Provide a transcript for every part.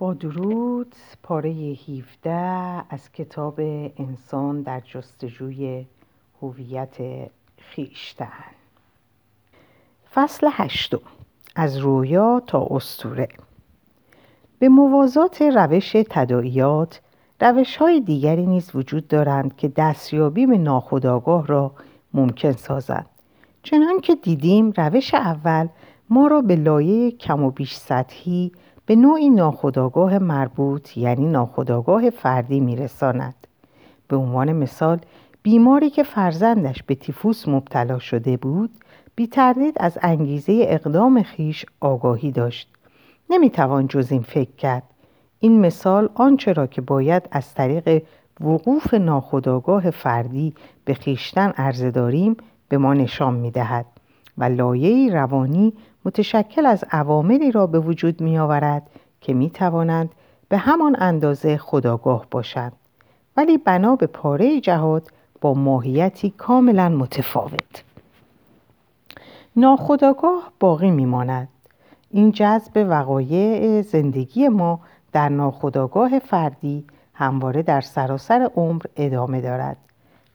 با درود پاره 17 از کتاب انسان در جستجوی هویت خیشتن. فصل هشتم از رویا تا استوره به موازات روش تداعیات روش های دیگری نیز وجود دارند که دستیابی به ناخودآگاه را ممکن سازند. چنان که دیدیم روش اول ما را به لایه کم و بیش سطحی به نوعی ناخودآگاه مربوط یعنی ناخودآگاه فردی میرساند. به عنوان مثال بیماری که فرزندش به تیفوس مبتلا شده بود بی تردید از انگیزه اقدام خیش آگاهی داشت. نمی‌توان جز این فکر کرد. این مثال آنچه را که باید از طریق وقوف ناخودآگاه فردی به خیشتن عرضه داریم به ما نشان می‌دهد. و لایه روانی متشکل از عواملی را به وجود می آورد که می توانند به همان اندازه خداگاه باشند. ولی بنا به پاره جهاد با ماهیتی کاملا متفاوت. ناخداگاه باقی میماند. این جذب وقایع زندگی ما در ناخداگاه فردی همواره در سراسر عمر ادامه دارد.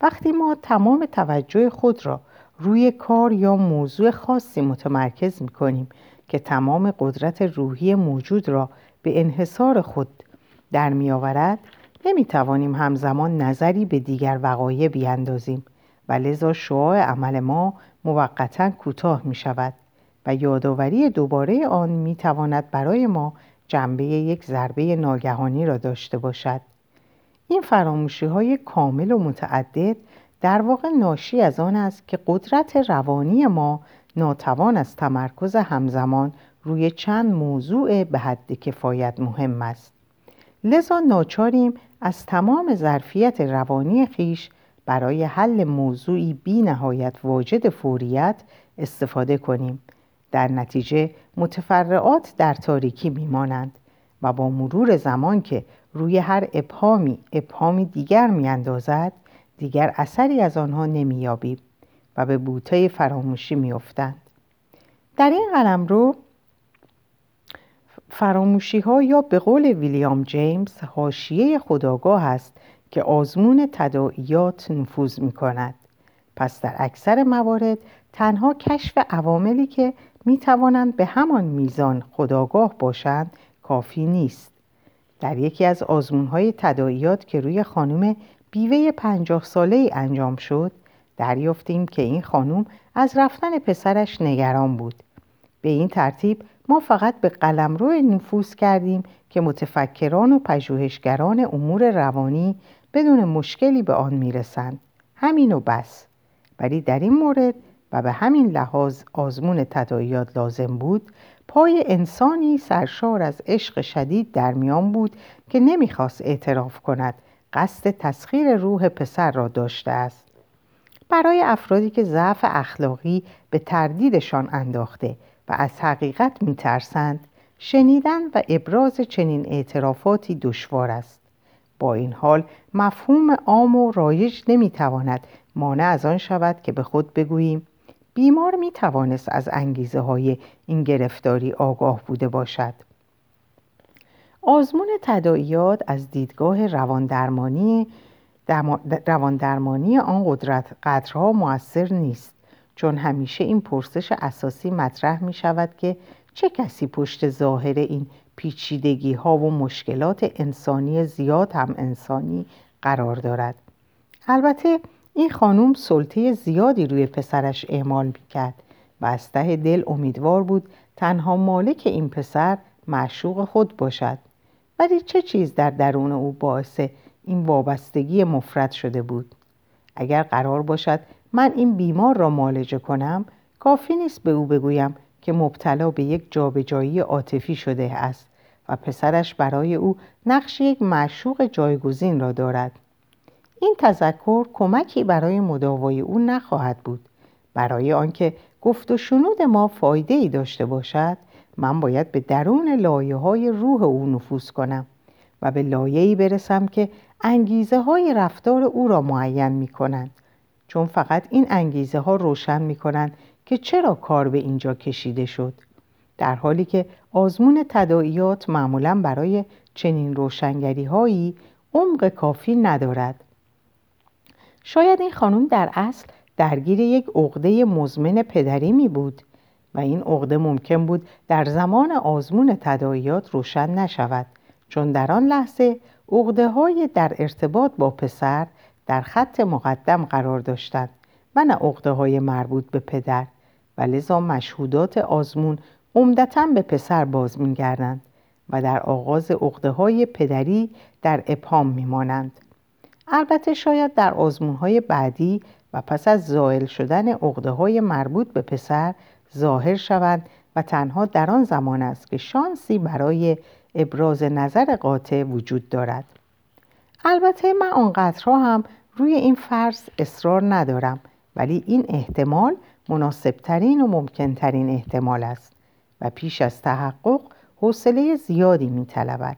وقتی ما تمام توجه خود را روی کار یا موضوع خاصی متمرکز می کنیم که تمام قدرت روحی موجود را به انحصار خود در می آورد نمی توانیم همزمان نظری به دیگر وقایع بیاندازیم و لذا شعاع عمل ما موقتا کوتاه می شود و یادآوری دوباره آن می تواند برای ما جنبه یک ضربه ناگهانی را داشته باشد. این فراموشی های کامل و متعدد در واقع ناشی از آن است که قدرت روانی ما ناتوان از تمرکز همزمان روی چند موضوع به حد کفایت مهم است. لذا ناچاریم از تمام ظرفیت روانی خیش برای حل موضوعی بی نهایت واجد فوریت استفاده کنیم. در نتیجه متفرعات در تاریکی میمانند و با مرور زمان که روی هر ابهامی ابهامی دیگر میاندازد دیگر اثری از آنها نمییابیم و به بوته فراموشی میافتند در این قلم رو فراموشی ها یا به قول ویلیام جیمز حاشیه خداگاه است که آزمون تداعیات نفوذ می کند. پس در اکثر موارد تنها کشف عواملی که می توانند به همان میزان خداگاه باشند کافی نیست. در یکی از آزمون های تداعیات که روی خانم بیوه پنجاه ساله ای انجام شد دریافتیم که این خانم از رفتن پسرش نگران بود. به این ترتیب ما فقط به قلمرو نفوذ کردیم که متفکران و پژوهشگران امور روانی بدون مشکلی به آن می‌رسند همین و بس. ولی در این مورد و به همین لحاظ آزمون تداعیات لازم بود پای انسانی سرشار از عشق شدید در میان بود که نمی‌خواست اعتراف کند قصد تسخیر روح پسر را داشته است. برای افرادی که ضعف اخلاقی به تردیدشان انداخته و از حقیقت میترسند شنیدن و ابراز چنین اعترافاتی دشوار است. با این حال مفهوم عام و رایج نمی‌تواند مانع از آن شود که به خود بگوییم بیمار می توانست از انگیزه های این گرفتاری آگاه بوده باشد. آزمون تداعیات از دیدگاه رواندرمانی رواندرمانی آن قدرت قدرها موثر نیست چون همیشه این پرسش اساسی مطرح می شود که چه کسی پشت ظاهر این پیچیدگی ها و مشکلات انسانی زیاد هم انسانی قرار دارد. البته این خانم سلطه زیادی روی پسرش اعمال کرد و از ته دل امیدوار بود تنها مالک این پسر معشوق خود باشد. ولی چه چیز در درون او باعث این وابستگی مفرد شده بود؟ اگر قرار باشد من این بیمار را معالجه کنم کافی نیست به او بگویم که مبتلا به یک جابجایی عاطفی شده است و پسرش برای او نقش یک معشوق جایگزین را دارد. این تذکر کمکی برای مداوای او نخواهد بود. برای آنکه گفت و شنود ما فایده ای داشته باشد من باید به درون لایه های روح او نفوذ کنم و به لایه‌ای برسم که انگیزه های رفتار او را معین می کنند چون فقط این انگیزه ها روشن می کنند که چرا کار به اینجا کشیده شد. در حالی که آزمون تداعیات معمولا برای چنین روشنگری هایی عمق کافی ندارد. شاید این خانم در اصل درگیر یک عقده مزمن پدری می بود و این عقده ممکن بود در زمان آزمون تداعیات روشن نشود چون در آن لحظه عقده های در ارتباط با پسر در خط مقدم قرار داشتند و نه عقده های مربوط به پدر و لذا مشهودات آزمون عمدتا به پسر باز میگردند و در آغاز عقده های پدری در ابهام میمانند. البته شاید در آزمون های بعدی و پس از زائل شدن عقده های مربوط به پسر ظاهر شوند و تنها در آن زمان است که شانسی برای ابراز نظر قاطع وجود دارد البته من آنقدرها هم روی این فرض اصرار ندارم ولی این احتمال مناسبترین و ممکنترین احتمال است و پیش از تحقق حوصله زیادی می طلبد.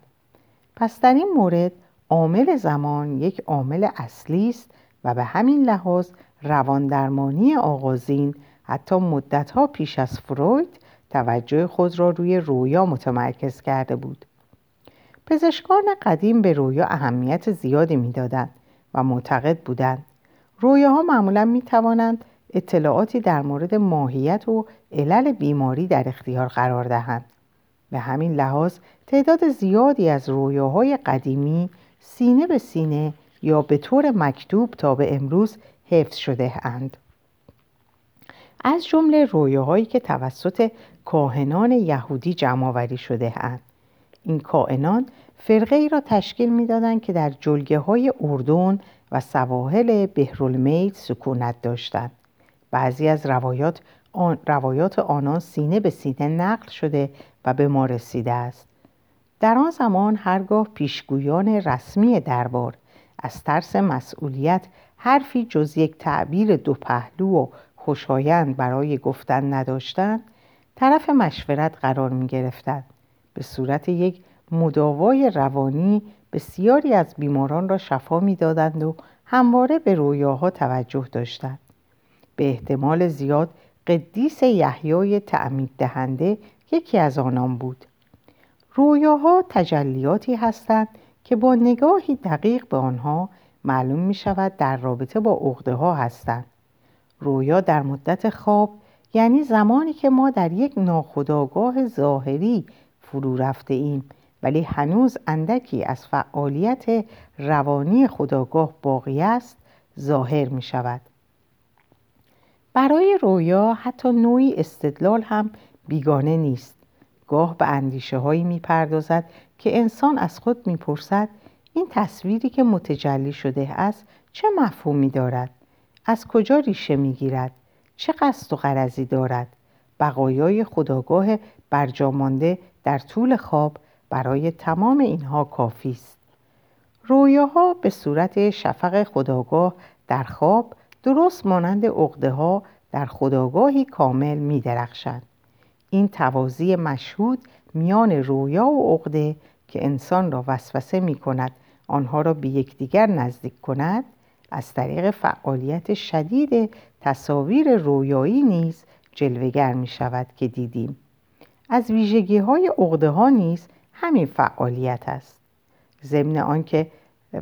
پس در این مورد عامل زمان یک عامل اصلی است و به همین لحاظ رواندرمانی آغازین حتی مدتها پیش از فروید توجه خود را روی رویا متمرکز کرده بود. پزشکان قدیم به رویا اهمیت زیادی می‌دادند و معتقد بودند. رویاها معمولا می توانند اطلاعاتی در مورد ماهیت و علل بیماری در اختیار قرار دهند. به همین لحاظ تعداد زیادی از رویاهای قدیمی سینه به سینه یا به طور مکتوب تا به امروز حفظ شده اند. از جمله رویاهایی که توسط کاهنان یهودی جمعآوری شده اند. این کائنان فرقه ای را تشکیل می‌دادند که در جلگه های اردن و سواحل بهرالمیل سکونت داشتند. بعضی از روایات, آن، روایات آنان سینه به سینه نقل شده و به ما رسیده است. در آن زمان هرگاه پیشگویان رسمی دربار از ترس مسئولیت حرفی جز یک تعبیر دو پهلو و خوشایند برای گفتن نداشتند طرف مشورت قرار می گرفتند. به صورت یک مداوای روانی بسیاری از بیماران را شفا می‌دادند و همواره به رویاها توجه داشتند. به احتمال زیاد قدیس یحیای تعمید دهنده یکی از آنان بود. رویاها تجلیاتی هستند که با نگاهی دقیق به آنها معلوم می شود در رابطه با عقده ها هستند. رویا در مدت خواب یعنی زمانی که ما در یک ناخودآگاه ظاهری فرو رفته ایم ولی هنوز اندکی از فعالیت روانی خداگاه باقی است ظاهر می شود برای رویا حتی نوعی استدلال هم بیگانه نیست گاه به اندیشه هایی می پردازد که انسان از خود می پرسد این تصویری که متجلی شده است چه مفهومی دارد؟ از کجا ریشه می گیرد؟ چه قصد و غرضی دارد؟ بقایای خداگاه برجامانده در طول خواب برای تمام اینها کافی است رویاها به صورت شفق خداگاه در خواب درست مانند عقده ها در خداگاهی کامل می درخشند. این توازی مشهود میان رویا و عقده که انسان را وسوسه می کند آنها را به یکدیگر نزدیک کند از طریق فعالیت شدید تصاویر رویایی نیز جلوگر می شود که دیدیم. از ویژگی های عقده ها نیز همین فعالیت است. ضمن آنکه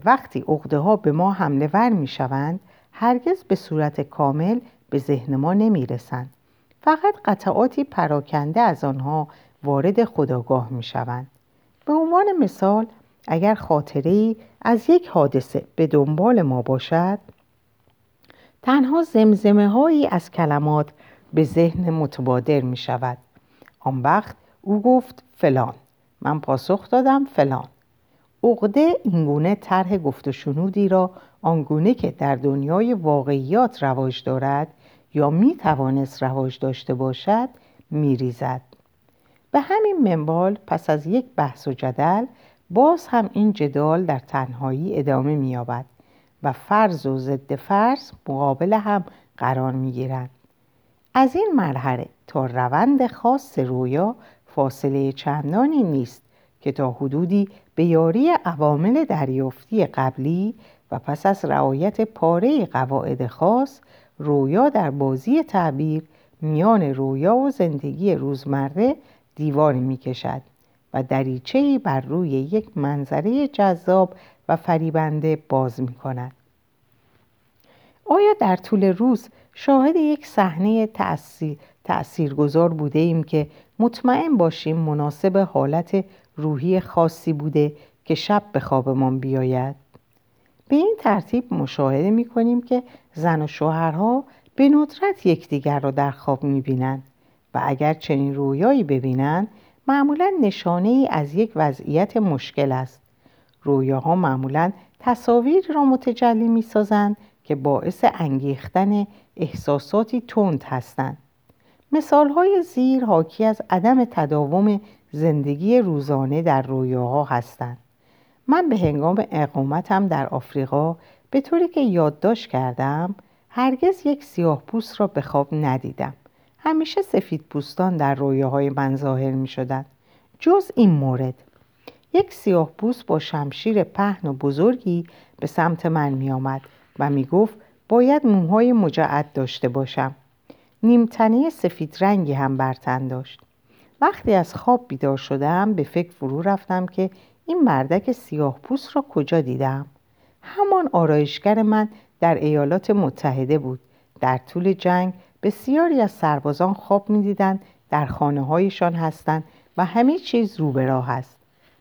وقتی عقده ها به ما حمله ور می شوند هرگز به صورت کامل به ذهن ما نمی رسند فقط قطعاتی پراکنده از آنها وارد خداگاه می شوند به عنوان مثال اگر خاطره از یک حادثه به دنبال ما باشد تنها زمزمه هایی از کلمات به ذهن متبادر می شود آن وقت او گفت فلان. من پاسخ دادم فلان. عقده اینگونه طرح گفت و شنودی را آنگونه که در دنیای واقعیات رواج دارد یا می توانست رواج داشته باشد می ریزد. به همین منبال پس از یک بحث و جدل باز هم این جدال در تنهایی ادامه می یابد و فرض و ضد فرض مقابل هم قرار می گیرند. از این مرحله تا روند خاص رویا فاصله چندانی نیست که تا حدودی به یاری عوامل دریافتی قبلی و پس از رعایت پاره قواعد خاص رویا در بازی تعبیر میان رویا و زندگی روزمره دیواری می کشد و دریچه‌ای بر روی یک منظره جذاب و فریبنده باز می کند. آیا در طول روز شاهد یک صحنه تأثیر تأثیرگذار بوده ایم که مطمئن باشیم مناسب حالت روحی خاصی بوده که شب به خوابمان بیاید به این ترتیب مشاهده می کنیم که زن و شوهرها به ندرت یکدیگر را در خواب می بینند و اگر چنین رویایی ببینند معمولا نشانه ای از یک وضعیت مشکل است. رویاها معمولا تصاویر را متجلی می سازند که باعث انگیختن احساساتی تند هستند. مثال های زیر حاکی از عدم تداوم زندگی روزانه در رویاها هستند. من به هنگام اقامتم در آفریقا به طوری که یادداشت کردم هرگز یک سیاه پوست را به خواب ندیدم. همیشه سفید پوستان در رویاهای من ظاهر می شدن. جز این مورد. یک سیاه پوست با شمشیر پهن و بزرگی به سمت من می آمد و می گفت باید موهای مجعد داشته باشم. نیمتنه سفید رنگی هم بر تن داشت. وقتی از خواب بیدار شدم به فکر فرو رفتم که این مردک سیاه پوست را کجا دیدم همان آرایشگر من در ایالات متحده بود. در طول جنگ بسیاری از سربازان خواب می‌دیدند در خانه هایشان هستند و همه چیز رو به راه است.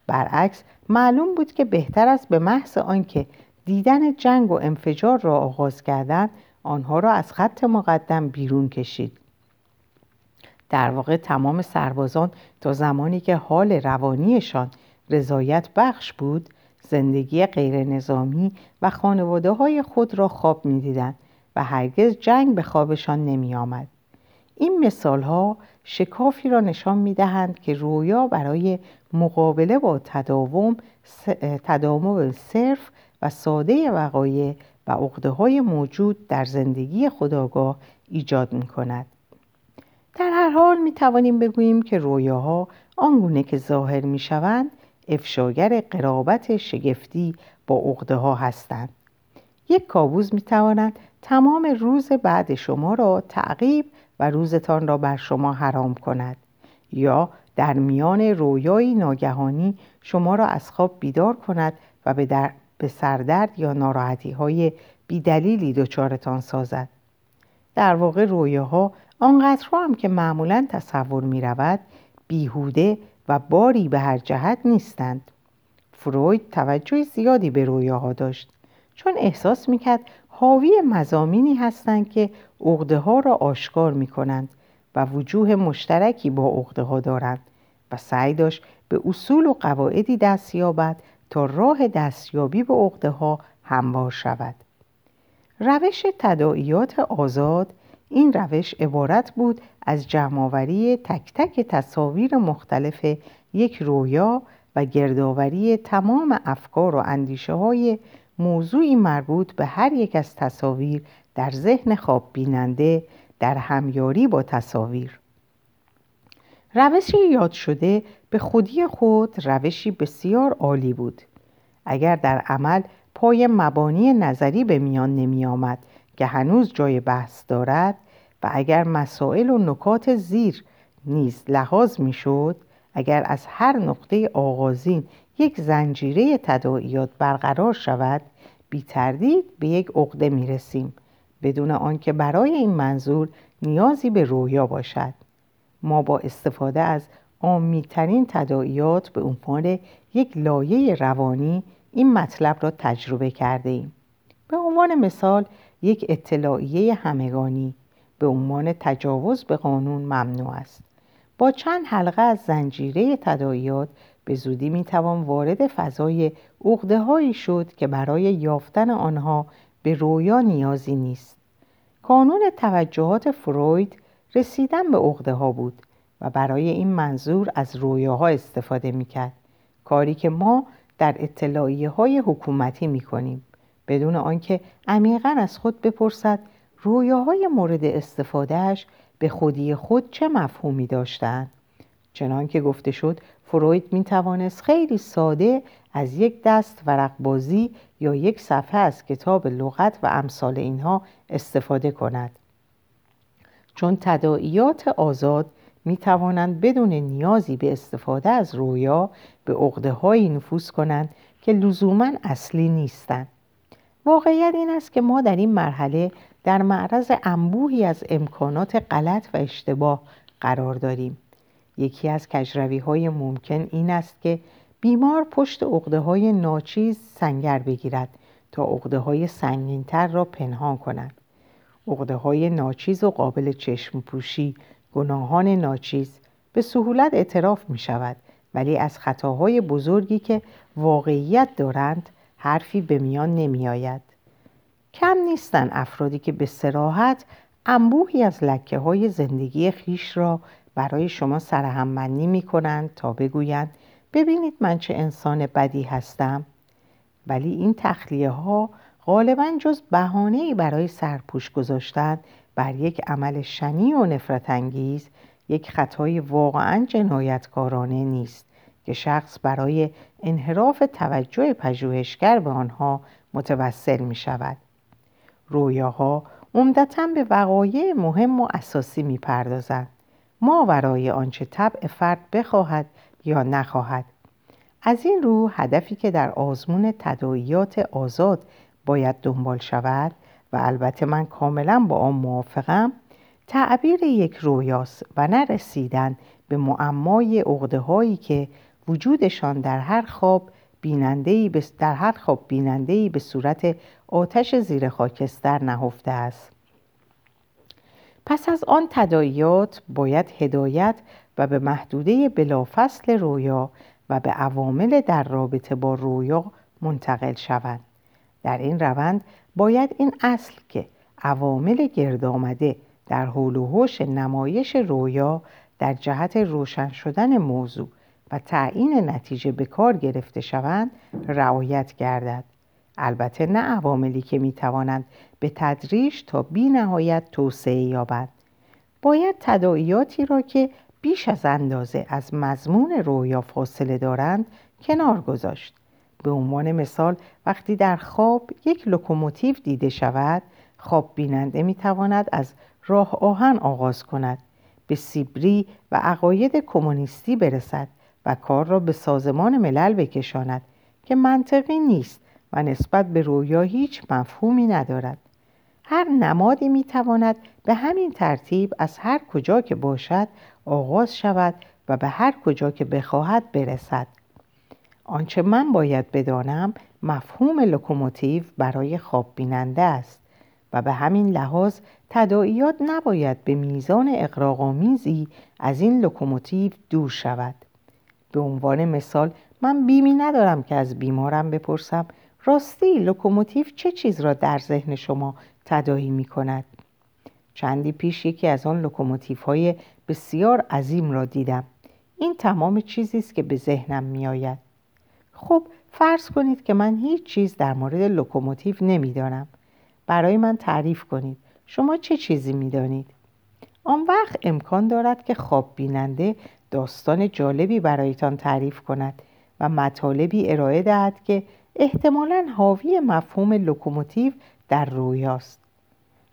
برعکس معلوم بود که بهتر است به محض آنکه دیدن جنگ و انفجار را آغاز کردند آنها را از خط مقدم بیرون کشید. در واقع تمام سربازان تا زمانی که حال روانیشان رضایت بخش بود زندگی غیر نظامی و خانواده های خود را خواب می دیدن و هرگز جنگ به خوابشان نمی آمد. این مثال ها شکافی را نشان می دهند که رویا برای مقابله با تداوم تداوم صرف و ساده وقایع و عقده های موجود در زندگی خداگاه ایجاد می کند. در هر حال می توانیم بگوییم که رویاها آنگونه که ظاهر می شوند افشاگر قرابت شگفتی با عقده ها هستند. یک کابوس می تواند تمام روز بعد شما را تعقیب و روزتان را بر شما حرام کند. یا در میان رویایی ناگهانی شما را از خواب بیدار کند و به, در... به سردرد یا ناراحتی های بیدلیلی دچارتان سازد. در واقع رویاها آنقدر هم که معمولا تصور می رود بیهوده و باری به هر جهت نیستند. فروید توجه زیادی به رویاها داشت. چون احساس می‌کرد حاوی مزامینی هستند که عقده ها را آشکار می کنند و وجوه مشترکی با عقده ها دارند و سعی داشت به اصول و قواعدی دست یابد تا راه دستیابی به عقده ها هموار شود. روش تداعیات آزاد این روش عبارت بود از جمعآوری تک تک تصاویر مختلف یک رویا و گردآوری تمام افکار و اندیشه های موضوعی مربوط به هر یک از تصاویر در ذهن خواب بیننده در همیاری با تصاویر. روشی یاد شده به خودی خود روشی بسیار عالی بود. اگر در عمل پای مبانی نظری به میان نمی آمد که هنوز جای بحث دارد و اگر مسائل و نکات زیر نیز لحاظ می‌شد اگر از هر نقطه آغازین یک زنجیره تداعیات برقرار شود بی تردید به یک عقده می رسیم بدون آنکه برای این منظور نیازی به رویا باشد ما با استفاده از آمیترین تداعیات به عنوان یک لایه روانی این مطلب را تجربه کرده ایم. به عنوان مثال یک اطلاعیه همگانی به عنوان تجاوز به قانون ممنوع است با چند حلقه از زنجیره تداعیات به زودی می توان وارد فضای عقده هایی شد که برای یافتن آنها به رویا نیازی نیست. کانون توجهات فروید رسیدن به عقده ها بود و برای این منظور از رویاها استفاده می کرد کاری که ما در اطلاعیه های حکومتی می کنیم بدون آنکه عمیقا از خود بپرسد رویاهای مورد استفادهش به خودی خود چه مفهومی داشتند چنان که گفته شد فروید می توانست خیلی ساده از یک دست ورق بازی یا یک صفحه از کتاب لغت و امثال اینها استفاده کند چون تداعیات آزاد می توانند بدون نیازی به استفاده از رویا به عقده هایی نفوذ کنند که لزوما اصلی نیستند. واقعیت این است که ما در این مرحله در معرض انبوهی از امکانات غلط و اشتباه قرار داریم. یکی از کجروی های ممکن این است که بیمار پشت عقده های ناچیز سنگر بگیرد تا عقده های سنگینتر را پنهان کند. عقده های ناچیز و قابل چشم پوشی گناهان ناچیز به سهولت اعتراف می شود ولی از خطاهای بزرگی که واقعیت دارند حرفی به میان نمی آید. کم نیستن افرادی که به سراحت انبوهی از لکه های زندگی خیش را برای شما سرهمبندی می کنند تا بگویند ببینید من چه انسان بدی هستم ولی این تخلیه ها غالبا جز بهانه‌ای برای سرپوش گذاشتن بر یک عمل شنی و نفرت انگیز یک خطای واقعا جنایتکارانه نیست که شخص برای انحراف توجه پژوهشگر به آنها متوسل می شود. رویاها عمدتا به وقایع مهم و اساسی می پردازند. ما ورای آنچه طبع فرد بخواهد یا نخواهد. از این رو هدفی که در آزمون تداعیات آزاد باید دنبال شود و البته من کاملا با آن موافقم تعبیر یک رویاست و نرسیدن به معمای عقده هایی که وجودشان در هر خواب بینندهی در هر خواب بینندهی به صورت آتش زیر خاکستر نهفته است پس از آن تداعیات باید هدایت و به محدوده بلافصل رویا و به عوامل در رابطه با رویا منتقل شوند. در این روند باید این اصل که عوامل گرد آمده در حول و حوش نمایش رویا در جهت روشن شدن موضوع و تعیین نتیجه به کار گرفته شوند رعایت گردد. البته نه عواملی که می توانند به تدریج تا بی نهایت توسعه یابند. باید تداعیاتی را که بیش از اندازه از مضمون رویا فاصله دارند کنار گذاشت. به عنوان مثال وقتی در خواب یک لوکوموتیو دیده شود خواب بیننده می تواند از راه آهن آغاز کند به سیبری و عقاید کمونیستی برسد و کار را به سازمان ملل بکشاند که منطقی نیست. و نسبت به رویا هیچ مفهومی ندارد. هر نمادی می تواند به همین ترتیب از هر کجا که باشد آغاز شود و به هر کجا که بخواهد برسد. آنچه من باید بدانم مفهوم لوکوموتیو برای خواب بیننده است و به همین لحاظ تداعیات نباید به میزان اغراق‌آمیزی از این لوکوموتیو دور شود. به عنوان مثال من بیمی ندارم که از بیمارم بپرسم راستی لوکوموتیو چه چیز را در ذهن شما تداعی می کند؟ چندی پیش یکی از آن لوکوموتیو های بسیار عظیم را دیدم. این تمام چیزی است که به ذهنم می آید خب فرض کنید که من هیچ چیز در مورد لوکوموتیو نمی‌دانم. برای من تعریف کنید. شما چه چیزی می‌دانید؟ آن وقت امکان دارد که خواب بیننده داستان جالبی برایتان تعریف کند و مطالبی ارائه دهد که احتمالا حاوی مفهوم لوکوموتیو در رویاست.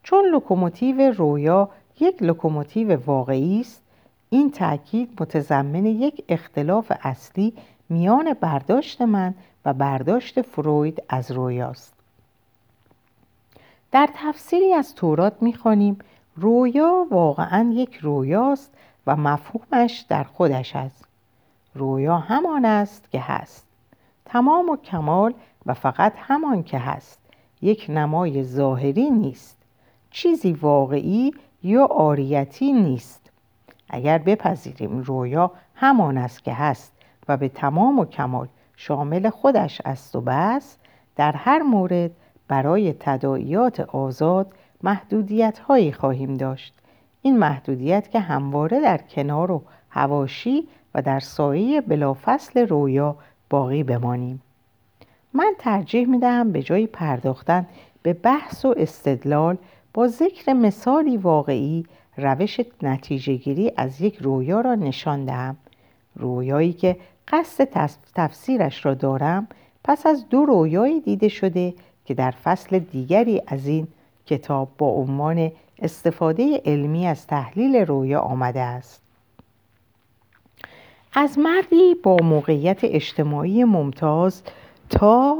چون لوکوموتیو رویا یک لوکوموتیو واقعی است این تاکید متضمن یک اختلاف اصلی میان برداشت من و برداشت فروید از رویاست. در تفسیری از تورات می‌خوانیم رویا واقعا یک رویاست و مفهومش در خودش است. رویا همان است که هست. تمام و کمال و فقط همان که هست. یک نمای ظاهری نیست. چیزی واقعی یا آریتی نیست. اگر بپذیریم رویا همان است که هست و به تمام و کمال شامل خودش است و بس در هر مورد برای تداعیات آزاد محدودیت هایی خواهیم داشت. این محدودیت که همواره در کنار و هواشی و در سایه بلافصل رویا باقی بمانیم. من ترجیح می دهم به جای پرداختن به بحث و استدلال با ذکر مثالی واقعی روش نتیجه گیری از یک رویا را نشان دهم. رویایی که قصد تفسیرش را دارم پس از دو رویایی دیده شده که در فصل دیگری از این کتاب با عنوان استفاده علمی از تحلیل رویا آمده است. از مردی با موقعیت اجتماعی ممتاز تا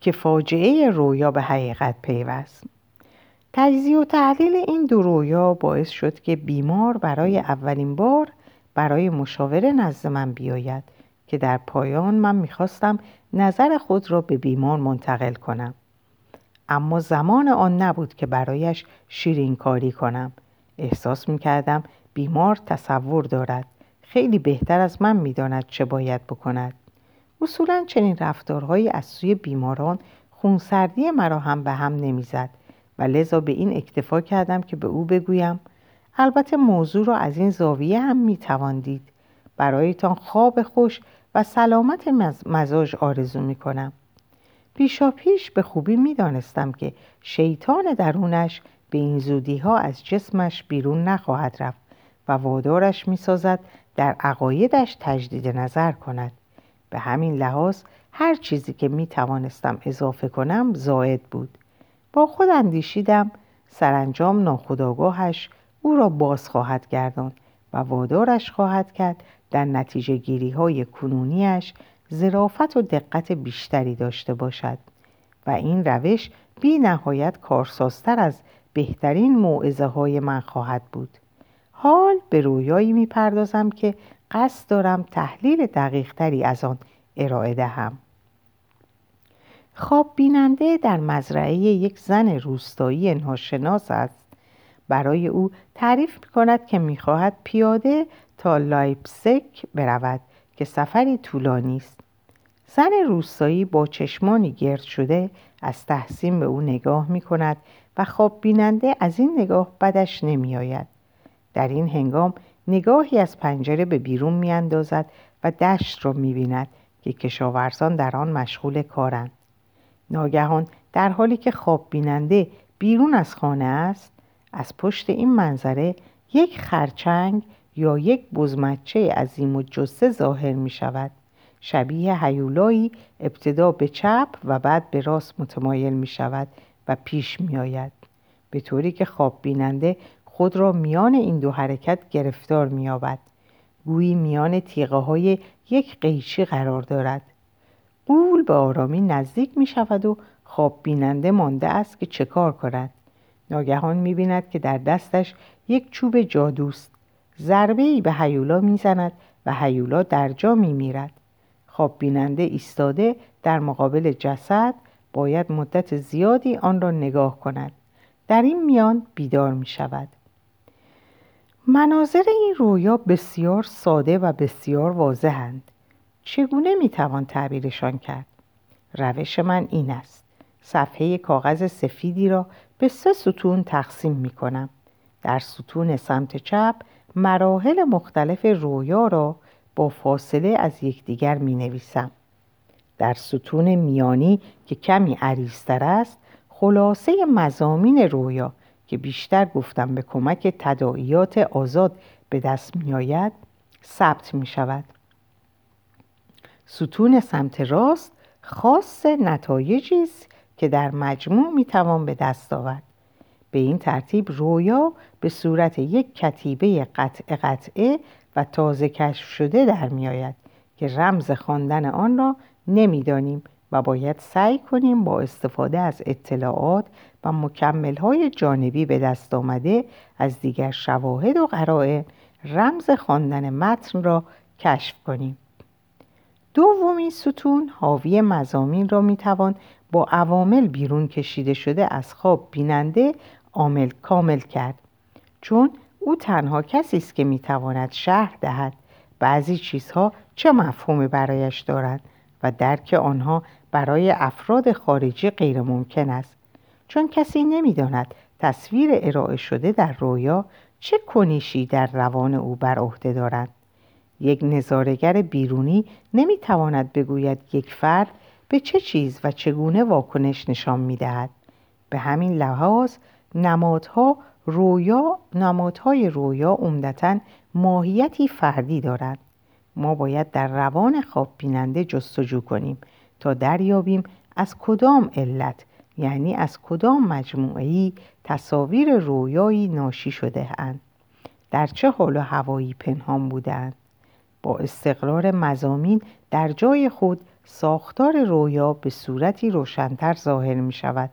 که فاجعه رویا به حقیقت پیوست. تجزیه و تحلیل این دو رویا باعث شد که بیمار برای اولین بار برای مشاوره نزد من بیاید که در پایان من می‌خواستم نظر خود را به بیمار منتقل کنم. اما زمان آن نبود که برایش شیرین کاری کنم. احساس می‌کردم بیمار تصور دارد. خیلی بهتر از من می‌داند چه باید بکند. اصولا چنین رفتارهایی از سوی بیماران خونسردی مرا هم به هم نمی‌زد و لذا به این اکتفا کردم که به او بگویم البته موضوع را از این زاویه هم می‌توان دید. برایتان خواب خوش و سلامت مزاج آرزو می‌کنم. پیشا پیش به خوبی می‌دانستم که شیطان درونش به این زودی ها از جسمش بیرون نخواهد رفت. و وادارش می‌سازد در عقایدش تجدید نظر کند. به همین لحاظ هر چیزی که می توانستم اضافه کنم زائد بود. با خود اندیشیدم سرانجام ناخداگاهش او را باز خواهد گردان و وادارش خواهد کرد در نتیجه گیری های کنونیش زرافت و دقت بیشتری داشته باشد و این روش بی نهایت کارسازتر از بهترین موعظه های من خواهد بود. حال به رویایی می پردازم که قصد دارم تحلیل دقیقتری از آن ارائه دهم. خواب بیننده در مزرعه یک زن روستایی ناشناس است. برای او تعریف می کند که می خواهد پیاده تا لایپسک برود که سفری طولانی است. زن روستایی با چشمانی گرد شده از تحسین به او نگاه می کند و خواب بیننده از این نگاه بدش نمی آید. در این هنگام نگاهی از پنجره به بیرون می اندازد و دشت را می بیند که کشاورزان در آن مشغول کارند. ناگهان در حالی که خواب بیننده بیرون از خانه است از پشت این منظره یک خرچنگ یا یک بزمچه عظیم و جسه ظاهر می شود شبیه هیولایی ابتدا به چپ و بعد به راست متمایل می شود و پیش می آید به طوری که خواب بیننده خود را میان این دو حرکت گرفتار می آبد. گویی میان تیغه های یک قیچی قرار دارد. قول به آرامی نزدیک می شود و خواب بیننده مانده است که چه کار کند. ناگهان می بیند که در دستش یک چوب جادوست ضربه ای به هیولا می زند و هیولا در جا می میرد خواب بیننده ایستاده در مقابل جسد باید مدت زیادی آن را نگاه کند. در این میان بیدار می شود مناظر این رویا بسیار ساده و بسیار واضحند. چگونه می توان تعبیرشان کرد؟ روش من این است. صفحه کاغذ سفیدی را به سه ستون تقسیم می کنم در ستون سمت چپ مراحل مختلف رویا را با فاصله از یکدیگر می نویسم. در ستون میانی که کمی عریضتر است خلاصه مزامین رویا که بیشتر گفتم به کمک تداعیات آزاد به دست می آید ثبت می شود. ستون سمت راست خاص نتایجی است که در مجموع می توان به دست آورد. به این ترتیب رویا به صورت یک کتیبه قطع قطعه و تازه کشف شده در می آید که رمز خواندن آن را نمی‌دانیم و باید سعی کنیم با استفاده از اطلاعات و مکمل های جانبی به دست آمده از دیگر شواهد و قرائن رمز خواندن متن را کشف کنیم. دومین ستون حاوی مزامین را می‌توان با عوامل بیرون کشیده شده از خواب بیننده عامل کامل کرد چون او تنها کسی است که می‌تواند شهر دهد بعضی چیزها چه مفهومی برایش دارد و درک آنها برای افراد خارجی غیر ممکن است. چون کسی نمی‌داند تصویر ارائه شده در رویا چه کنیشی در روان او بر عهده دارد. یک نظارگر بیرونی نمی‌تواند بگوید یک فرد به چه چیز و چگونه واکنش نشان می‌دهد. به همین لحاظ نمادها رویا نمادهای رویا عمدتا ماهیتی فردی دارد ما باید در روان خواب بیننده جستجو کنیم. تا دریابیم از کدام علت یعنی از کدام مجموعی تصاویر رویایی ناشی شده اند در چه حال و هوایی پنهان بودند با استقرار مزامین در جای خود ساختار رویا به صورتی روشنتر ظاهر می شود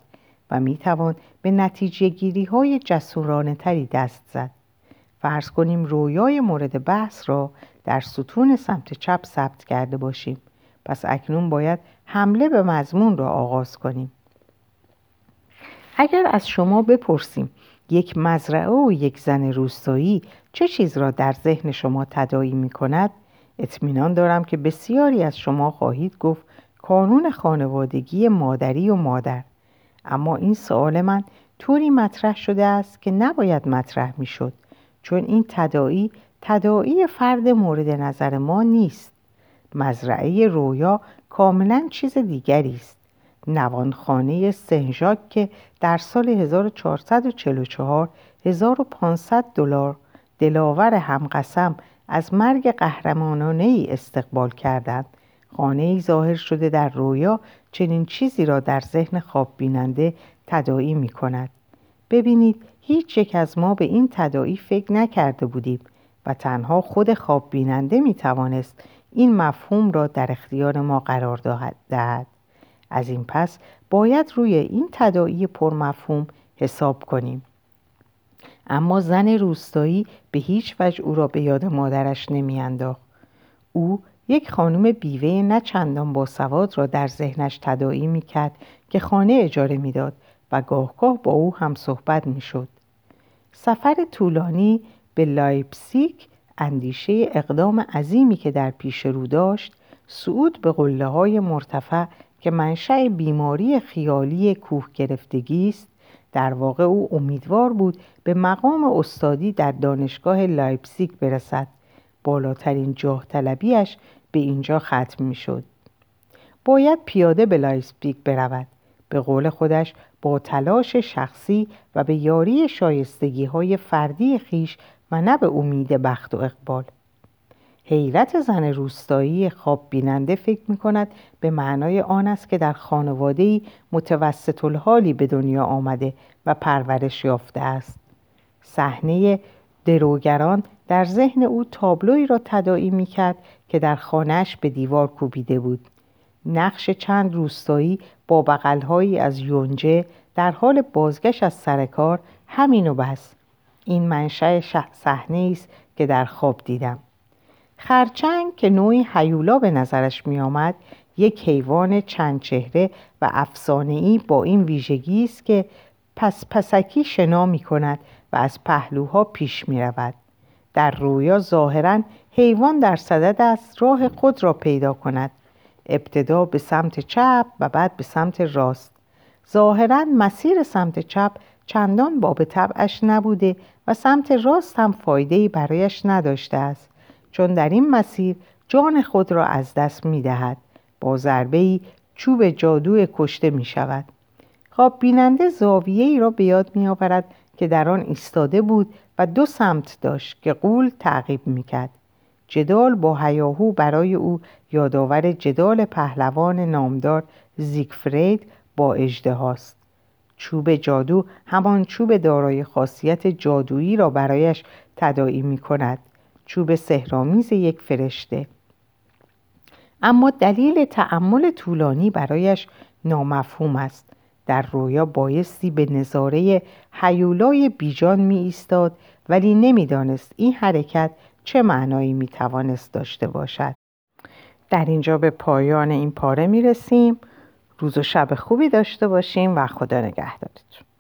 و می توان به نتیجه گیری های جسورانه تری دست زد. فرض کنیم رویای مورد بحث را در ستون سمت چپ ثبت کرده باشیم. پس اکنون باید حمله به مضمون را آغاز کنیم. اگر از شما بپرسیم یک مزرعه و یک زن روستایی چه چیز را در ذهن شما تدایی می کند؟ اطمینان دارم که بسیاری از شما خواهید گفت کانون خانوادگی مادری و مادر. اما این سوال من طوری مطرح شده است که نباید مطرح می شد چون این تدایی تدایی فرد مورد نظر ما نیست. مزرعه رویا کاملا چیز دیگری است. نوانخانه سنژاک که در سال 1444 1500 دلار دلاور همقسم از مرگ قهرمانانه ای استقبال کردند. خانه ای ظاهر شده در رویا چنین چیزی را در ذهن خواب بیننده تداعی می کند ببینید هیچ یک از ما به این تداعی فکر نکرده بودیم و تنها خود خواب بیننده می توانست این مفهوم را در اختیار ما قرار دهد از این پس باید روی این تداعی پرمفهوم حساب کنیم. اما زن روستایی به هیچ وجه او را به یاد مادرش نمیانداخت. او یک خانم بیوه نه چندان باسواد را در ذهنش تداعی می‌کرد که خانه اجاره می‌داد و گاهگاه با او هم صحبت می‌شد. سفر طولانی به لایپسیک اندیشه اقدام عظیمی که در پیش رو داشت صعود به قله های مرتفع که منشأ بیماری خیالی کوه گرفتگی است در واقع او امیدوار بود به مقام استادی در دانشگاه لایپسیک برسد بالاترین جاه طلبیش به اینجا ختم می شد. باید پیاده به لایپسیک برود به قول خودش با تلاش شخصی و به یاری شایستگی های فردی خویش و نه به امید بخت و اقبال. حیرت زن روستایی خواب بیننده فکر می کند به معنای آن است که در خانواده متوسط الحالی به دنیا آمده و پرورش یافته است. صحنه دروگران در ذهن او تابلوی را تداعی می کرد که در خانهش به دیوار کوبیده بود. نقش چند روستایی با بغلهایی از یونجه در حال بازگشت از سرکار همین و بس این منشأ صحنه است که در خواب دیدم. خرچنگ که نوعی حیولا به نظرش می آمد یک حیوان چند چهره و افسانه‌ای با این ویژگی است که پس پسکی شنا می کند و از پهلوها پیش می رود. در رویا ظاهرا حیوان در صدد است راه خود را پیدا کند. ابتدا به سمت چپ و بعد به سمت راست. ظاهرا مسیر سمت چپ چندان باب طبعش نبوده و سمت راست هم فایده برایش نداشته است. چون در این مسیر جان خود را از دست می دهد با ضربه چوب جادو کشته می شود خواب بیننده زاویه ای را به یاد می آورد که در آن ایستاده بود و دو سمت داشت که قول تعقیب می کرد جدال با هیاهو برای او یادآور جدال پهلوان نامدار زیگفرید با هاست. چوب جادو همان چوب دارای خاصیت جادویی را برایش تداعی می کند چوب سهرامیز یک فرشته. اما دلیل تعمل طولانی برایش نامفهوم است. در رویا بایستی به نظاره حیولای بیجان می ایستاد ولی نمی‌دانست این حرکت چه معنایی می توانست داشته باشد. در اینجا به پایان این پاره می رسیم روز و شب خوبی داشته باشیم و خدا نگهدارتون.